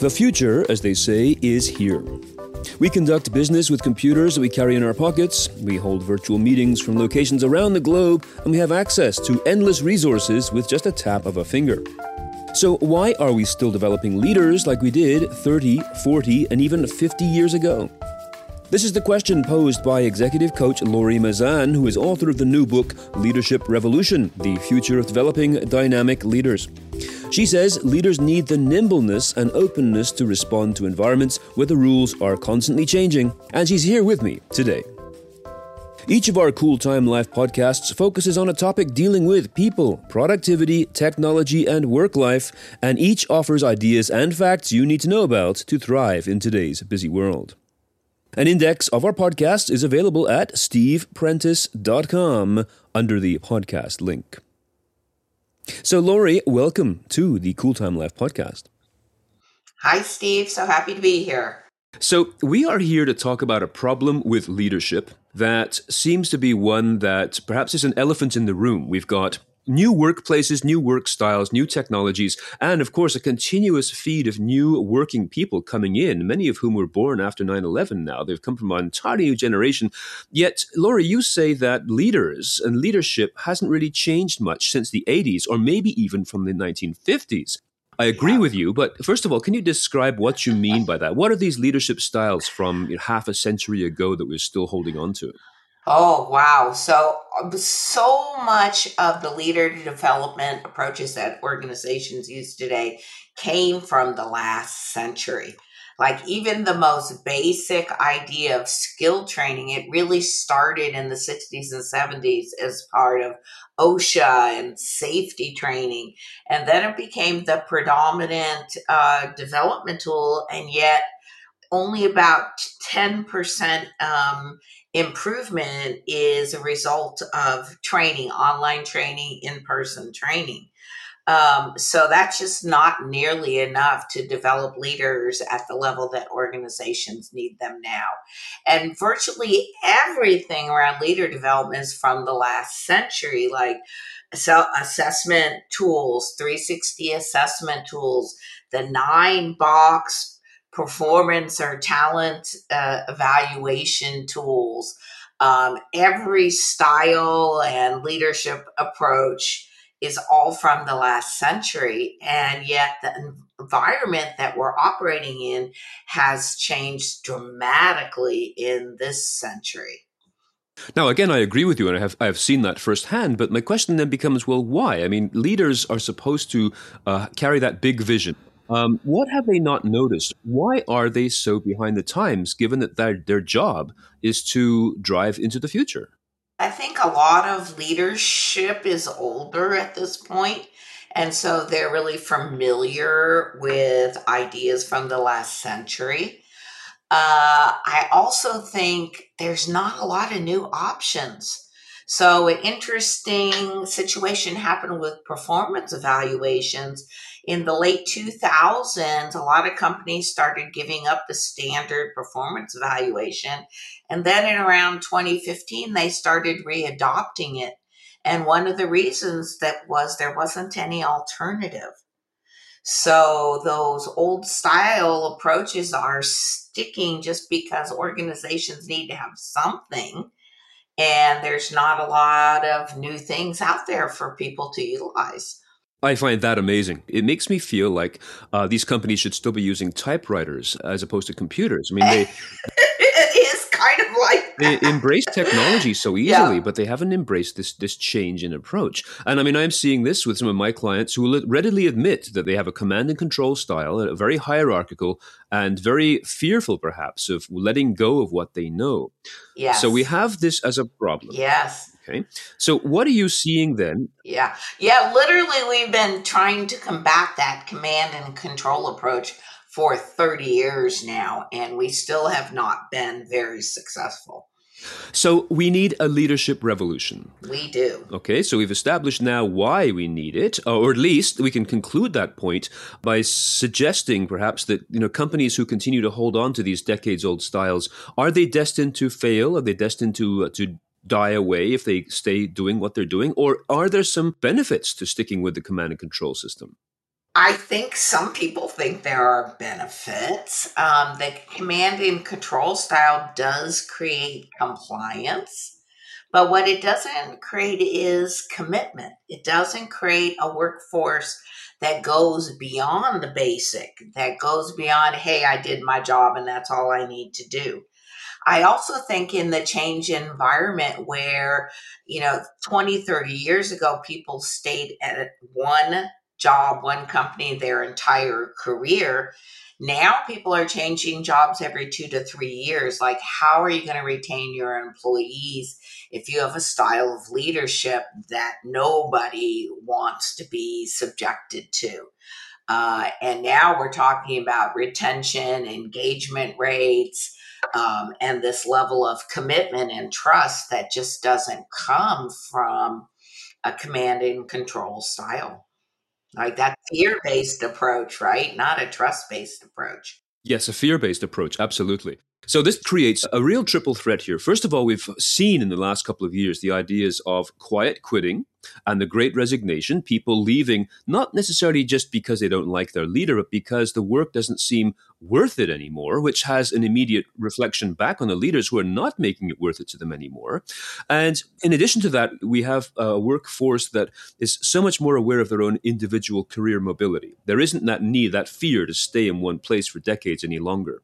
The future, as they say, is here. We conduct business with computers that we carry in our pockets, we hold virtual meetings from locations around the globe, and we have access to endless resources with just a tap of a finger. So, why are we still developing leaders like we did 30, 40, and even 50 years ago? This is the question posed by executive coach Lori Mazan, who is author of the new book Leadership Revolution The Future of Developing Dynamic Leaders. She says leaders need the nimbleness and openness to respond to environments where the rules are constantly changing, and she's here with me today. Each of our Cool Time Life podcasts focuses on a topic dealing with people, productivity, technology, and work life, and each offers ideas and facts you need to know about to thrive in today's busy world. An index of our podcast is available at steveprentice.com under the podcast link. So, Lori, welcome to the Cool Time Life podcast. Hi, Steve. So happy to be here. So, we are here to talk about a problem with leadership that seems to be one that perhaps is an elephant in the room. We've got new workplaces, new work styles, new technologies, and of course, a continuous feed of new working people coming in, many of whom were born after 9 11 now. They've come from an entirely new generation. Yet, Lori, you say that leaders and leadership hasn't really changed much since the 80s, or maybe even from the 1950s. I agree yeah. with you, but first of all, can you describe what you mean by that? What are these leadership styles from you know, half a century ago that we're still holding on to? Oh, wow. So, um, so much of the leader development approaches that organizations use today came from the last century. Like, even the most basic idea of skill training, it really started in the 60s and 70s as part of OSHA and safety training. And then it became the predominant uh, development tool, and yet only about 10% um, improvement is a result of training, online training, in person training. Um, so that's just not nearly enough to develop leaders at the level that organizations need them now. And virtually everything around leader development is from the last century, like assessment tools, 360 assessment tools, the nine box performance or talent uh, evaluation tools. Um, every style and leadership approach is all from the last century. And yet, the environment that we're operating in has changed dramatically in this century. Now, again, I agree with you, and I have I have seen that firsthand. But my question then becomes, well, why? I mean, leaders are supposed to uh, carry that big vision, um, what have they not noticed? Why are they so behind the times, given that their, their job is to drive into the future? I think a lot of leadership is older at this point, and so they're really familiar with ideas from the last century. Uh, I also think there's not a lot of new options. So, an interesting situation happened with performance evaluations in the late 2000s, a lot of companies started giving up the standard performance evaluation. And then in around 2015, they started readopting it. And one of the reasons that was there wasn't any alternative. So those old style approaches are sticking just because organizations need to have something. And there's not a lot of new things out there for people to utilize. I find that amazing. It makes me feel like uh, these companies should still be using typewriters as opposed to computers. I mean, they. it is kind of like that. they embrace technology so easily, yeah. but they haven't embraced this this change in approach. And I mean, I'm seeing this with some of my clients who will readily admit that they have a command and control style, a very hierarchical and very fearful, perhaps, of letting go of what they know. Yes. So we have this as a problem. Yes. Okay. So what are you seeing then? Yeah. Yeah. Literally, we've been trying to combat that command and control approach for 30 years now, and we still have not been very successful. So we need a leadership revolution. We do. Okay, so we've established now why we need it, or at least we can conclude that point by suggesting perhaps that you know companies who continue to hold on to these decades-old styles are they destined to fail? Are they destined to uh, to die away if they stay doing what they're doing? Or are there some benefits to sticking with the command and control system? I think some people think there are benefits. Um, the command and control style does create compliance, but what it doesn't create is commitment. It doesn't create a workforce that goes beyond the basic, that goes beyond, hey, I did my job and that's all I need to do. I also think in the change environment where, you know, 20, 30 years ago, people stayed at one job, one company their entire career. Now people are changing jobs every two to three years. Like, how are you going to retain your employees if you have a style of leadership that nobody wants to be subjected to? Uh, and now we're talking about retention, engagement rates, um, and this level of commitment and trust that just doesn't come from a command and control style. Like that fear based approach, right? Not a trust based approach. Yes, a fear based approach, absolutely. So this creates a real triple threat here. First of all, we've seen in the last couple of years the ideas of quiet quitting and the great resignation, people leaving not necessarily just because they don't like their leader, but because the work doesn't seem worth it anymore, which has an immediate reflection back on the leaders who are not making it worth it to them anymore. And in addition to that, we have a workforce that is so much more aware of their own individual career mobility. There isn't that need, that fear to stay in one place for decades any longer.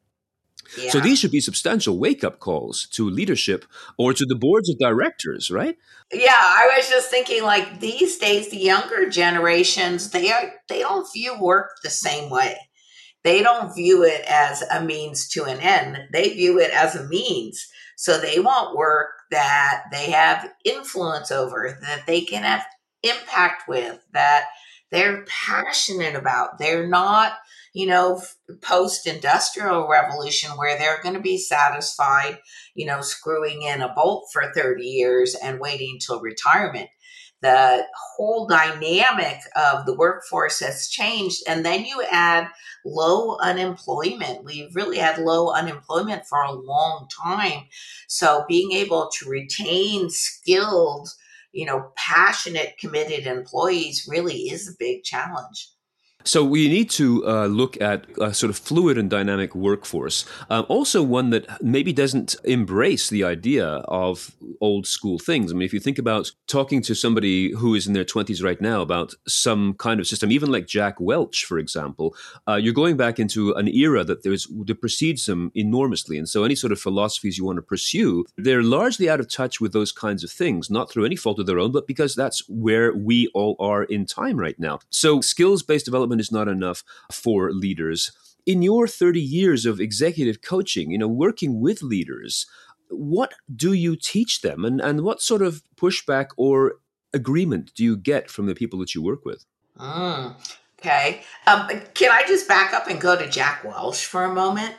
Yeah. So these should be substantial wake up calls to leadership or to the boards of directors, right? Yeah, I was just thinking like these days the younger generations they are they don't view work the same way. They don't view it as a means to an end. They view it as a means. So they want work that they have influence over, that they can have impact with, that they're passionate about. They're not you know, post industrial revolution where they're going to be satisfied, you know, screwing in a bolt for 30 years and waiting until retirement. The whole dynamic of the workforce has changed. And then you add low unemployment. We've really had low unemployment for a long time. So being able to retain skilled, you know, passionate, committed employees really is a big challenge. So we need to uh, look at a sort of fluid and dynamic workforce. Um, also, one that maybe doesn't embrace the idea of old school things. I mean, if you think about talking to somebody who is in their 20s right now about some kind of system, even like Jack Welch, for example, uh, you're going back into an era that there's that precedes them enormously. And so, any sort of philosophies you want to pursue, they're largely out of touch with those kinds of things, not through any fault of their own, but because that's where we all are in time right now. So, skills based development is not enough for leaders. In your 30 years of executive coaching, you know, working with leaders, what do you teach them and, and what sort of pushback or agreement do you get from the people that you work with? Mm, okay. Um, can I just back up and go to Jack Welch for a moment?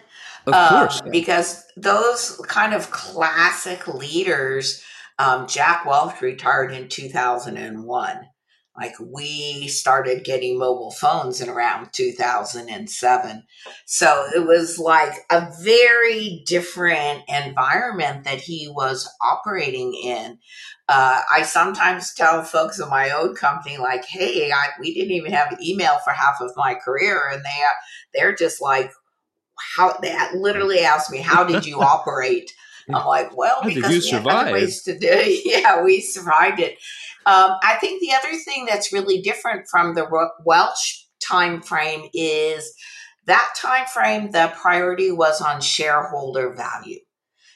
Of course. Um, because those kind of classic leaders, um, Jack Welch retired in 2001 like we started getting mobile phones in around 2007 so it was like a very different environment that he was operating in. Uh, i sometimes tell folks in my own company like hey I, we didn't even have email for half of my career and they they're just like how they literally asked me how did you operate? I'm like well how because we had other ways to do it. Yeah we survived it um, I think the other thing that's really different from the Welch time frame is that time frame the priority was on shareholder value.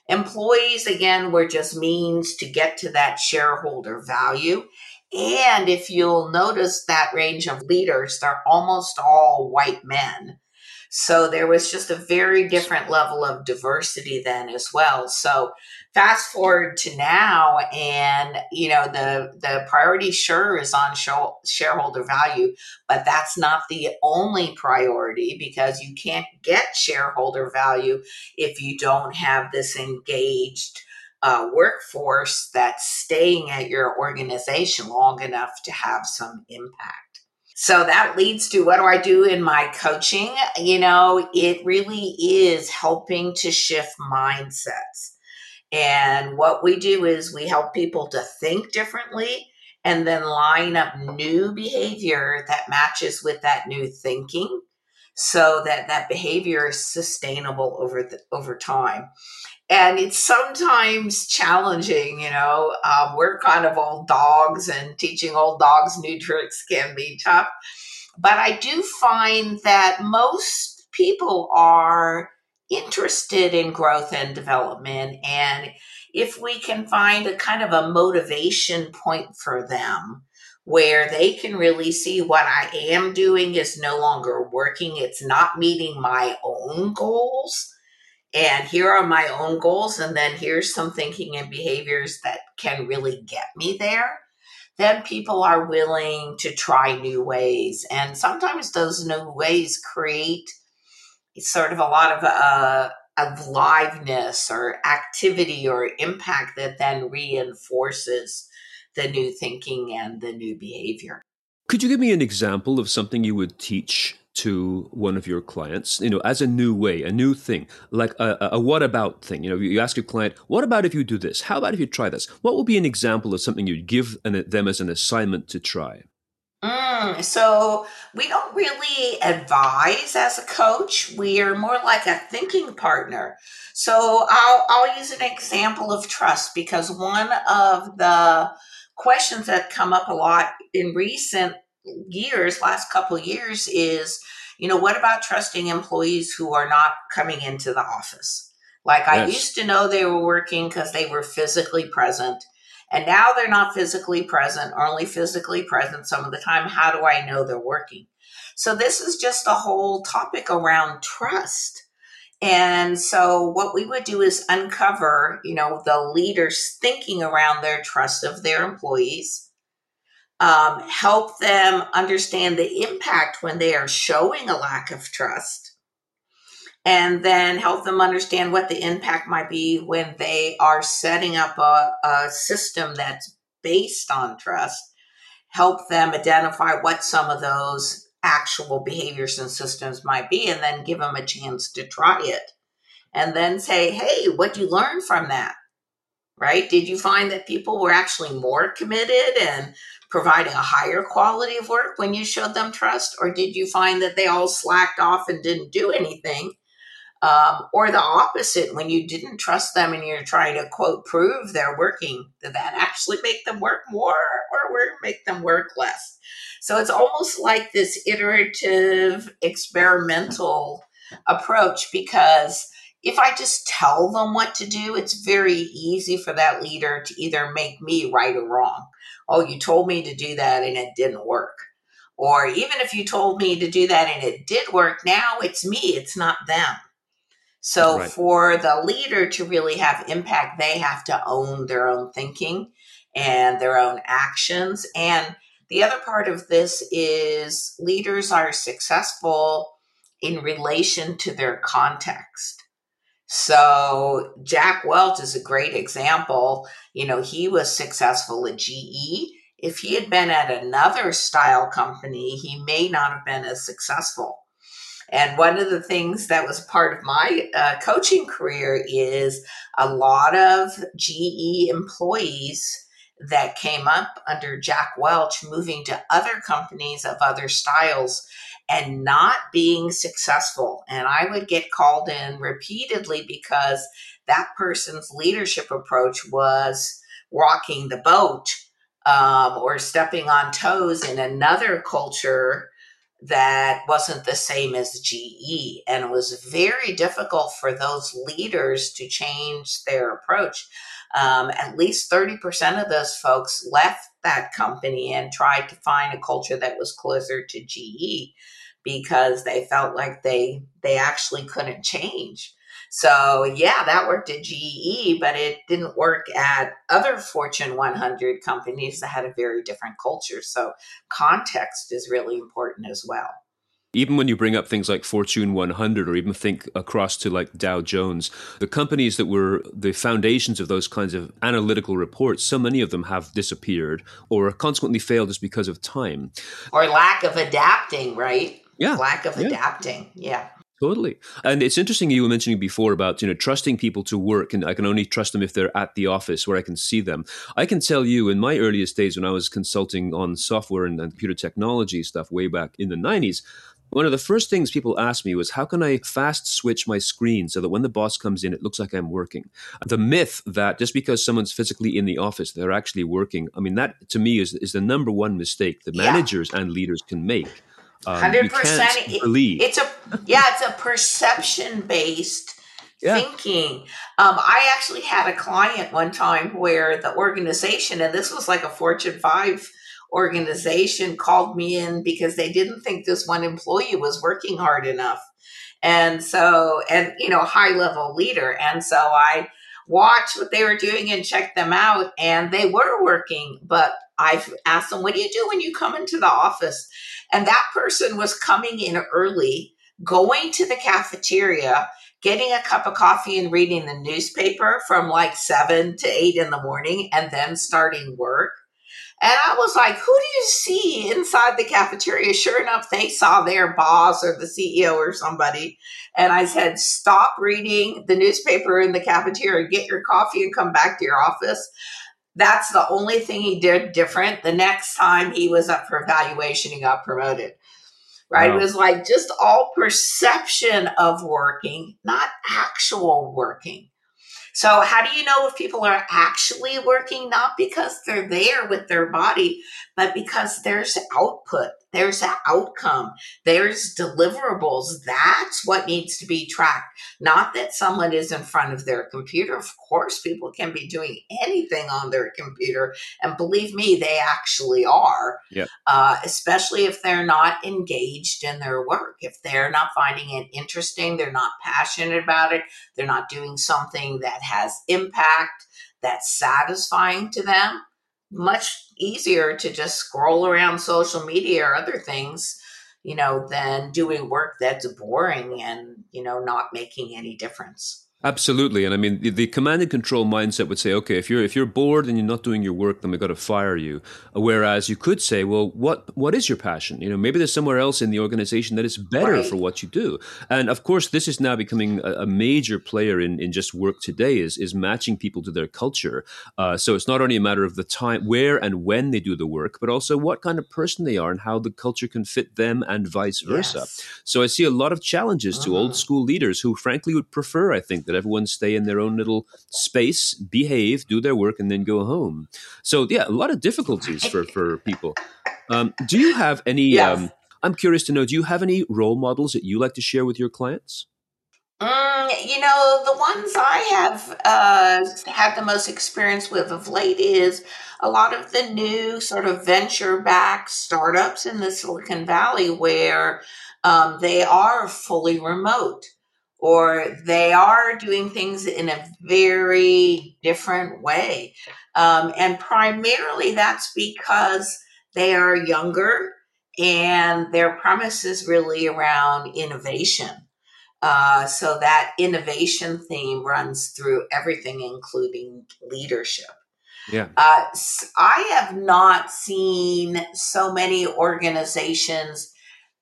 Employees again were just means to get to that shareholder value. And if you'll notice that range of leaders, they're almost all white men. So there was just a very different level of diversity then as well. So fast forward to now and you know the the priority sure is on show, shareholder value but that's not the only priority because you can't get shareholder value if you don't have this engaged uh, workforce that's staying at your organization long enough to have some impact so that leads to what do I do in my coaching? You know, it really is helping to shift mindsets and what we do is we help people to think differently and then line up new behavior that matches with that new thinking so that that behavior is sustainable over the, over time. And it's sometimes challenging you know um, we're kind of old dogs and teaching old dogs new tricks can be tough. But i do find that most people are interested in growth and development and if we can find a kind of a motivation point for them where they can really see what I am doing is no longer working, it's not meeting my own goals. And here are my own goals, and then here's some thinking and behaviors that can really get me there. Then people are willing to try new ways. And sometimes those new ways create sort of a lot of uh, of liveness or activity or impact that then reinforces the new thinking and the new behavior. Could you give me an example of something you would teach to one of your clients, you know, as a new way, a new thing, like a, a, what about thing? You know, you ask your client, what about if you do this? How about if you try this? What would be an example of something you'd give an, them as an assignment to try? Mm, so we don't really advise as a coach. We are more like a thinking partner. So I'll I'll use an example of trust because one of the questions that come up a lot in recent years, last couple years, is you know what about trusting employees who are not coming into the office? Like yes. I used to know they were working because they were physically present and now they're not physically present, or only physically present some of the time. How do I know they're working? So this is just a whole topic around trust. And so what we would do is uncover, you know, the leaders thinking around their trust of their employees, um, help them understand the impact when they are showing a lack of trust and then help them understand what the impact might be when they are setting up a, a system that's based on trust. Help them identify what some of those actual behaviors and systems might be, and then give them a chance to try it. And then say, hey, what did you learn from that? Right? Did you find that people were actually more committed and providing a higher quality of work when you showed them trust? Or did you find that they all slacked off and didn't do anything um, or the opposite when you didn't trust them and you're trying to quote prove they're working did that actually make them work more or make them work less so it's almost like this iterative experimental approach because if i just tell them what to do it's very easy for that leader to either make me right or wrong oh you told me to do that and it didn't work or even if you told me to do that and it did work now it's me it's not them so right. for the leader to really have impact, they have to own their own thinking and their own actions. And the other part of this is leaders are successful in relation to their context. So Jack Welch is a great example. You know, he was successful at GE. If he had been at another style company, he may not have been as successful. And one of the things that was part of my uh, coaching career is a lot of GE employees that came up under Jack Welch moving to other companies of other styles and not being successful. And I would get called in repeatedly because that person's leadership approach was rocking the boat um, or stepping on toes in another culture that wasn't the same as GE. And it was very difficult for those leaders to change their approach. Um, at least 30% of those folks left that company and tried to find a culture that was closer to GE because they felt like they they actually couldn't change. So, yeah, that worked at GE, but it didn't work at other Fortune 100 companies that had a very different culture. So, context is really important as well. Even when you bring up things like Fortune 100 or even think across to like Dow Jones, the companies that were the foundations of those kinds of analytical reports, so many of them have disappeared or consequently failed just because of time. Or lack of adapting, right? Yeah. Lack of yeah. adapting. Yeah. Totally. And it's interesting you were mentioning before about, you know, trusting people to work and I can only trust them if they're at the office where I can see them. I can tell you in my earliest days when I was consulting on software and, and computer technology stuff way back in the 90s, one of the first things people asked me was how can I fast switch my screen so that when the boss comes in, it looks like I'm working? The myth that just because someone's physically in the office, they're actually working, I mean, that to me is, is the number one mistake that managers yeah. and leaders can make. Um, Hundred um, percent. Believe it's a yeah, it's a perception based yeah. thinking. Um, I actually had a client one time where the organization, and this was like a Fortune five organization, called me in because they didn't think this one employee was working hard enough, and so and you know high level leader, and so I watched what they were doing and checked them out, and they were working, but I asked them, "What do you do when you come into the office?" And that person was coming in early, going to the cafeteria, getting a cup of coffee and reading the newspaper from like seven to eight in the morning, and then starting work. And I was like, who do you see inside the cafeteria? Sure enough, they saw their boss or the CEO or somebody. And I said, stop reading the newspaper in the cafeteria, get your coffee and come back to your office. That's the only thing he did different. The next time he was up for evaluation, he got promoted. Right? Wow. It was like just all perception of working, not actual working. So, how do you know if people are actually working? Not because they're there with their body, but because there's output, there's an outcome, there's deliverables. That's what needs to be tracked. Not that someone is in front of their computer. Of course, people can be doing anything on their computer. And believe me, they actually are, yep. uh, especially if they're not engaged in their work. If they're not finding it interesting, they're not passionate about it, they're not doing something that has impact, that's satisfying to them much easier to just scroll around social media or other things, you know, than doing work that's boring and, you know, not making any difference. Absolutely, and I mean the, the, command and control mindset would say, okay, if you're if you're bored and you're not doing your work, then we got to fire you. Whereas you could say, well, what what is your passion? You know, maybe there's somewhere else in the organization that is better right. for what you do. And of course, this is now becoming a, a, major player in, in just work today is is matching people to their culture. Uh, so it's not only a matter of the time, where and when they do the work, but also what kind of person they are and how the culture can fit them and vice versa. Yes. So I see a lot of challenges uh-huh. to old uh-huh. school leaders who, frankly, would prefer, I think that everyone stay in their own little space, behave, do their work, and then go home. So yeah, a lot of difficulties for for people. Um, do you have any? Yes. Um, I'm curious to know. Do you have any role models that you like to share with your clients? Mm, you know, the ones I have uh, had the most experience with of late is a lot of the new sort of venture backed startups in the Silicon Valley where um, they are fully remote or they are doing things in a very different way. Um, and primarily that's because they are younger and their premise is really around innovation. Uh, so that innovation theme runs through everything, including leadership. Yeah. Uh, I have not seen so many organizations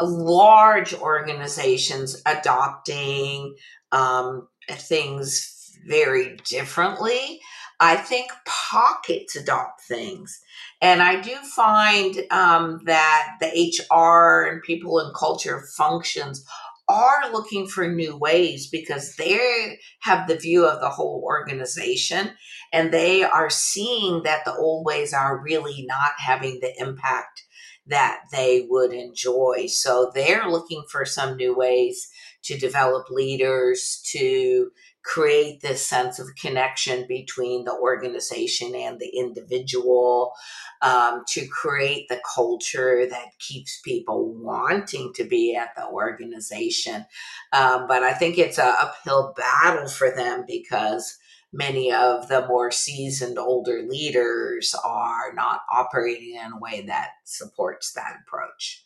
large organizations adopting um, things very differently. I think pockets adopt things. And I do find um, that the HR and people in culture functions are looking for new ways because they have the view of the whole organization and they are seeing that the old ways are really not having the impact that they would enjoy. So they're looking for some new ways to develop leaders, to create this sense of connection between the organization and the individual, um, to create the culture that keeps people wanting to be at the organization. Um, but I think it's a uphill battle for them because many of the more seasoned older leaders are not operating in a way that supports that approach.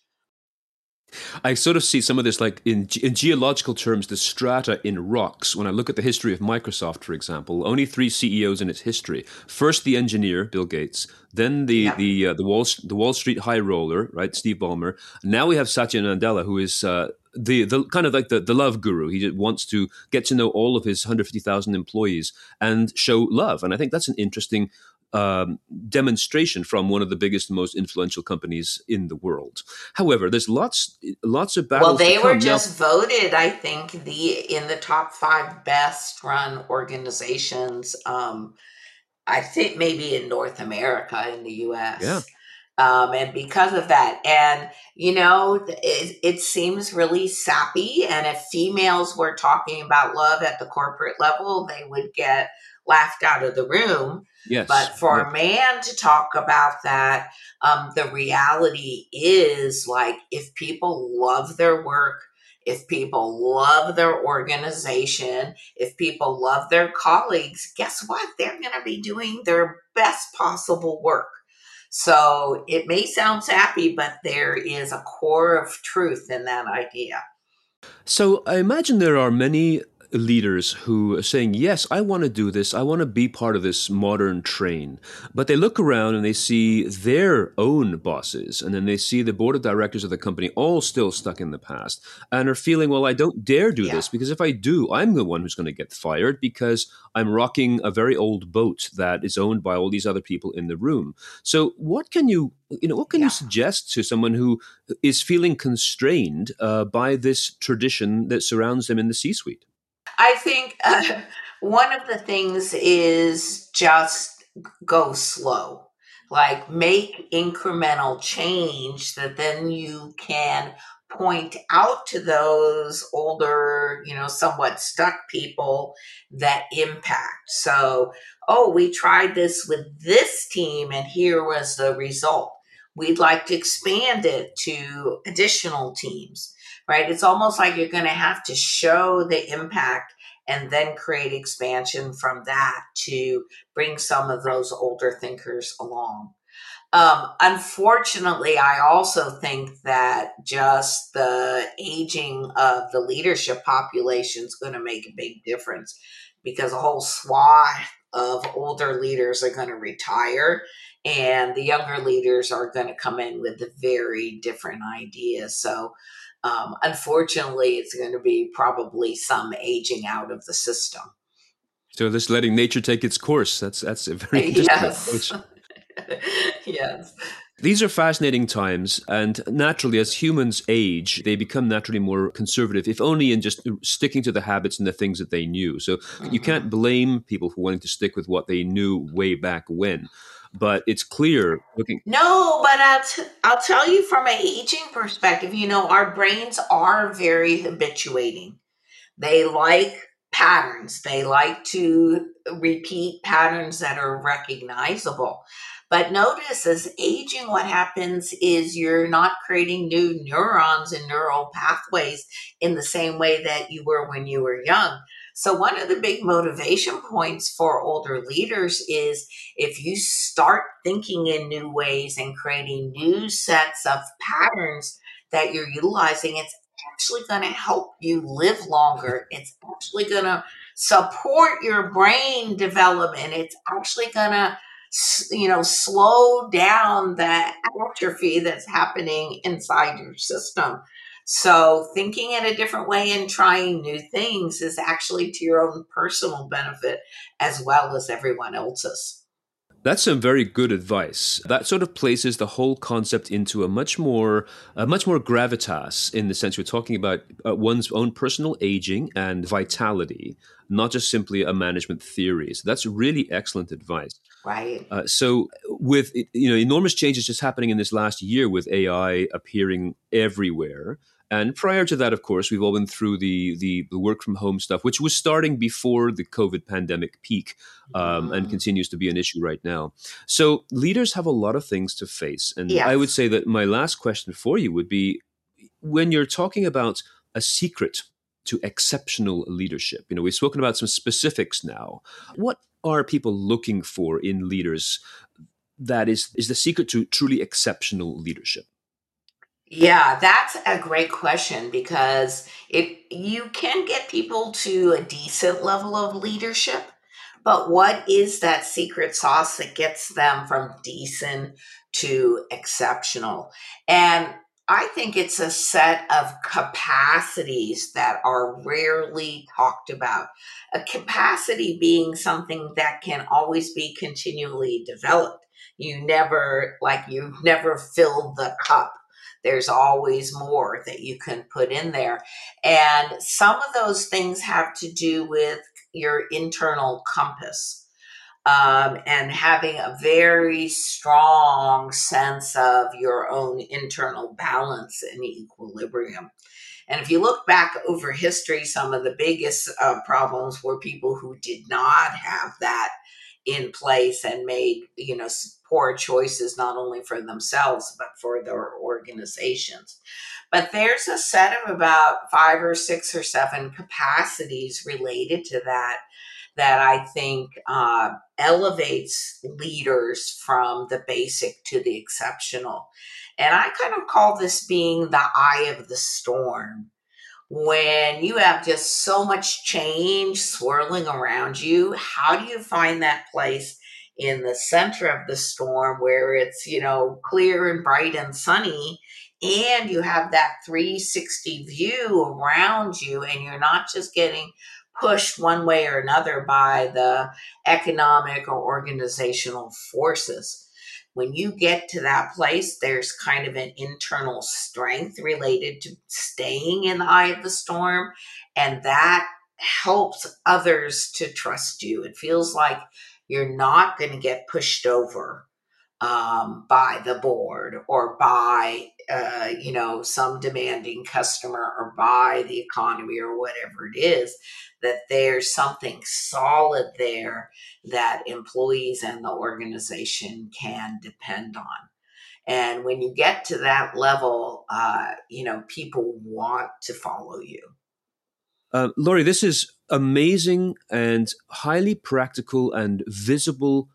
I sort of see some of this like in, in geological terms, the strata in rocks. When I look at the history of Microsoft, for example, only three CEOs in its history. First, the engineer, Bill Gates. Then the yeah. the uh, the Wall the Wall Street high roller, right, Steve Ballmer. Now we have Satya Nadella, who is uh, the, the kind of like the, the love guru. He wants to get to know all of his 150,000 employees and show love. And I think that's an interesting um, demonstration from one of the biggest and most influential companies in the world. However, there's lots lots of battles. Well, they were just now, voted, I think, the in the top five best run organizations. Um, I think maybe in North America, in the U.S. Yeah. Um, and because of that, and you know, it, it seems really sappy. And if females were talking about love at the corporate level, they would get laughed out of the room. Yes. But for yes. a man to talk about that, um, the reality is like if people love their work, if people love their organization, if people love their colleagues, guess what? They're going to be doing their best possible work. So it may sound sappy, but there is a core of truth in that idea. So I imagine there are many leaders who are saying, Yes, I want to do this. I want to be part of this modern train. But they look around and they see their own bosses, and then they see the board of directors of the company all still stuck in the past and are feeling, Well, I don't dare do yeah. this because if I do, I'm the one who's going to get fired because I'm rocking a very old boat that is owned by all these other people in the room. So, what can you you know, what can yeah. you suggest to someone who is feeling constrained uh, by this tradition that surrounds them in the C-suite? I think uh, one of the things is just go slow. Like make incremental change that then you can point out to those older, you know, somewhat stuck people that impact. So, oh, we tried this with this team and here was the result. We'd like to expand it to additional teams right? It's almost like you're going to have to show the impact and then create expansion from that to bring some of those older thinkers along. Um, unfortunately, I also think that just the aging of the leadership population is going to make a big difference because a whole swath of older leaders are going to retire and the younger leaders are going to come in with very different ideas. So um, unfortunately, it's going to be probably some aging out of the system. So just letting nature take its course. That's that's a very yes. yes. These are fascinating times, and naturally, as humans age, they become naturally more conservative, if only in just sticking to the habits and the things that they knew. So mm-hmm. you can't blame people for wanting to stick with what they knew way back when but it's clear looking. No, but I'll, t- I'll tell you from an aging perspective, you know, our brains are very habituating. They like patterns, they like to repeat patterns that are recognizable. But notice as aging, what happens is you're not creating new neurons and neural pathways in the same way that you were when you were young. So, one of the big motivation points for older leaders is if you start thinking in new ways and creating new sets of patterns that you're utilizing, it's actually going to help you live longer. It's actually going to support your brain development. It's actually going to you know slow down the atrophy that's happening inside your system so, thinking in a different way and trying new things is actually to your own personal benefit as well as everyone else's. That's some very good advice. That sort of places the whole concept into a much more, a much more gravitas in the sense we're talking about uh, one's own personal aging and vitality, not just simply a management theory. So that's really excellent advice. Right. Uh, so with you know enormous changes just happening in this last year with AI appearing everywhere, and prior to that, of course, we've all been through the, the, the work from home stuff, which was starting before the COVID pandemic peak um, mm-hmm. and continues to be an issue right now. So leaders have a lot of things to face. And yes. I would say that my last question for you would be when you're talking about a secret to exceptional leadership, you know, we've spoken about some specifics now. What are people looking for in leaders that is, is the secret to truly exceptional leadership? Yeah, that's a great question because it you can get people to a decent level of leadership, but what is that secret sauce that gets them from decent to exceptional? And I think it's a set of capacities that are rarely talked about. A capacity being something that can always be continually developed. You never, like, you've never filled the cup. There's always more that you can put in there. And some of those things have to do with your internal compass um, and having a very strong sense of your own internal balance and equilibrium. And if you look back over history, some of the biggest uh, problems were people who did not have that in place and made, you know, poor choices not only for themselves but for their organizations. But there's a set of about five or six or seven capacities related to that that I think uh, elevates leaders from the basic to the exceptional. And I kind of call this being the eye of the storm. When you have just so much change swirling around you, how do you find that place in the center of the storm where it's, you know, clear and bright and sunny? And you have that 360 view around you, and you're not just getting pushed one way or another by the economic or organizational forces. When you get to that place, there's kind of an internal strength related to staying in the eye of the storm, and that helps others to trust you. It feels like you're not going to get pushed over um, by the board or by uh, you know some demanding customer or by the economy or whatever it is that there's something solid there that employees and the organization can depend on. And when you get to that level uh, you know people want to follow you. Uh, lori this is amazing and highly practical and visible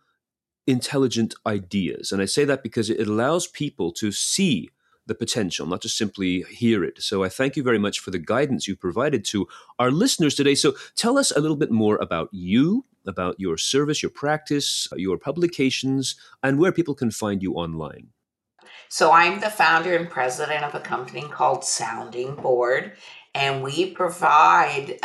intelligent ideas. And I say that because it allows people to see the potential, not just simply hear it. So I thank you very much for the guidance you provided to our listeners today. So tell us a little bit more about you, about your service, your practice, your publications, and where people can find you online. So I'm the founder and president of a company called Sounding Board, and we provide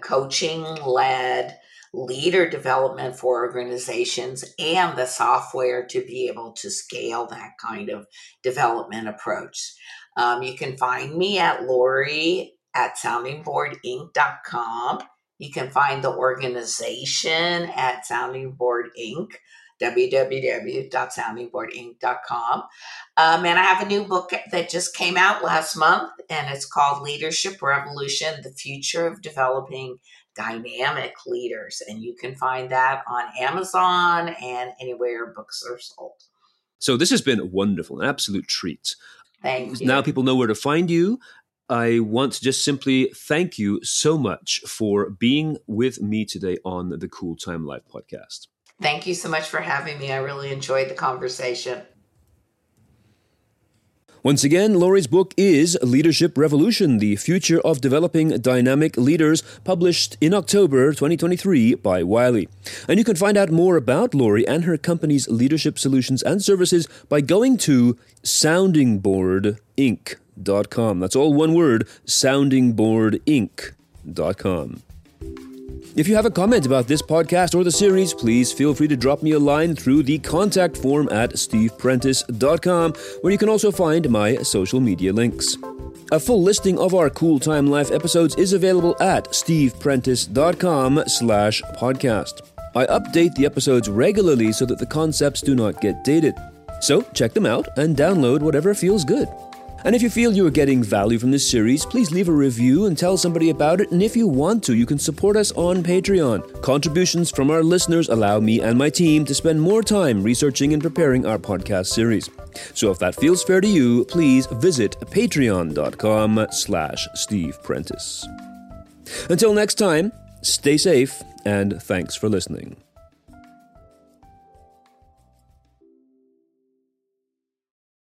coaching led leader development for organizations and the software to be able to scale that kind of development approach. Um, you can find me at Lori at soundingboardinc.com. You can find the organization at Sounding Board Inc www.soundingboardinc.com. Um, and I have a new book that just came out last month, and it's called Leadership Revolution The Future of Developing dynamic leaders. And you can find that on Amazon and anywhere books are sold. So this has been wonderful, an absolute treat. Thank you. Now people know where to find you. I want to just simply thank you so much for being with me today on the Cool Time Life podcast. Thank you so much for having me. I really enjoyed the conversation. Once again, Lori's book is Leadership Revolution The Future of Developing Dynamic Leaders, published in October 2023 by Wiley. And you can find out more about Lori and her company's leadership solutions and services by going to soundingboardinc.com. That's all one word soundingboardinc.com. If you have a comment about this podcast or the series, please feel free to drop me a line through the contact form at steveprentice.com, where you can also find my social media links. A full listing of our Cool Time Life episodes is available at steveprentice.com slash podcast. I update the episodes regularly so that the concepts do not get dated. So check them out and download whatever feels good. And if you feel you are getting value from this series, please leave a review and tell somebody about it. And if you want to, you can support us on Patreon. Contributions from our listeners allow me and my team to spend more time researching and preparing our podcast series. So if that feels fair to you, please visit patreon.com slash Steve Prentice. Until next time, stay safe and thanks for listening.